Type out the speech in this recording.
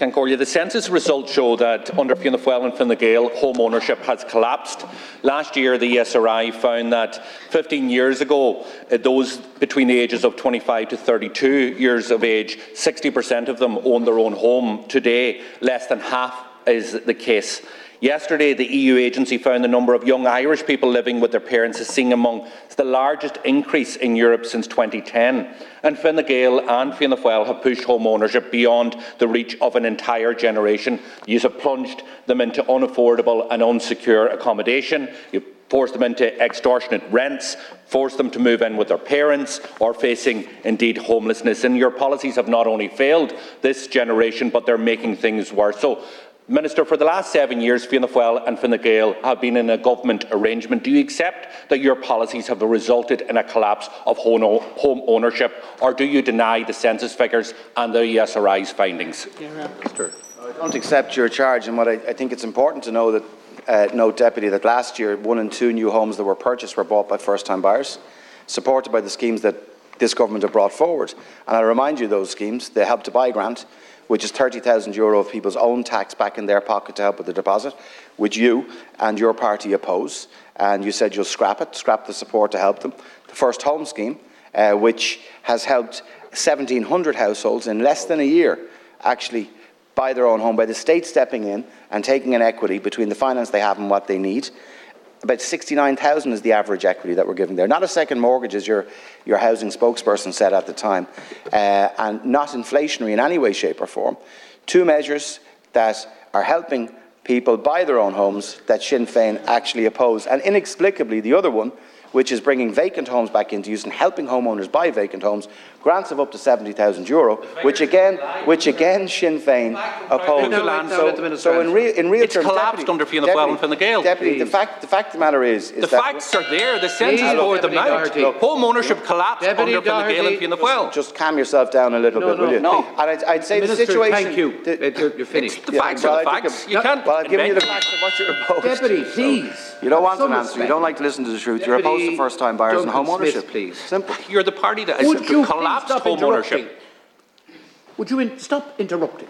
The census results show that under Fianna Fáil and Fine Gael, home ownership has collapsed. Last year, the ESRI found that 15 years ago, uh, those between the ages of 25 to 32 years of age, 60% of them own their own home. Today, less than half is the case. Yesterday, the EU agency found the number of young Irish people living with their parents is seeing among the largest increase in Europe since 2010. And Fine Gael and Fianna Fáil have pushed home ownership beyond the reach of an entire generation. You have plunged them into unaffordable and unsecure accommodation. You forced them into extortionate rents, forced them to move in with their parents, or facing indeed homelessness. And your policies have not only failed this generation, but they're making things worse. So Minister, for the last seven years, Fianna Fáil and Fine Gael have been in a government arrangement. Do you accept that your policies have resulted in a collapse of home ownership, or do you deny the census figures and the ESRI's findings? Minister. I don't accept your charge, and what I, I think it's important to know that, uh, note, Deputy, that last year one in two new homes that were purchased were bought by first-time buyers, supported by the schemes that this government have brought forward. And I remind you those schemes, the Help to Buy grant, which is 30,000 euro of people's own tax back in their pocket to help with the deposit, which you and your party oppose. And you said you'll scrap it, scrap the support to help them. The First Home Scheme, uh, which has helped 1,700 households in less than a year actually buy their own home by the state stepping in and taking an equity between the finance they have and what they need about 69,000 is the average equity that we're giving there. Not a second mortgage, as your, your housing spokesperson said at the time, uh, and not inflationary in any way, shape, or form. Two measures that are helping people buy their own homes that Sinn Féin actually oppose. And inexplicably, the other one, which is bringing vacant homes back into use and helping homeowners buy vacant homes, grants of up to 70,000 euro, which again, which again Sinn Féin opposed. So, so in, real, in real it's terms, collapsed deputy, under Fianna Fáil and Fine Gael. Deputy, the fact, the fact of the matter is, is the facts are there. The census bore them out. Home ownership collapsed deputy under Fine Gael and Fianna Fáil. Just, just calm yourself down a little no, bit, no, will you? No. And I'd, I'd say Minister, the situation. Thank you. The, you're, you're finished. the facts are the facts. You can't. Well, I've given you the facts of what you're opposed. Deputy, please. You don't want an answer. You don't like to listen to the truth. You're opposed to first-time buyers and home ownership. Please, simple. You're the party that has collapsed home ownership. Would you in- stop interrupting?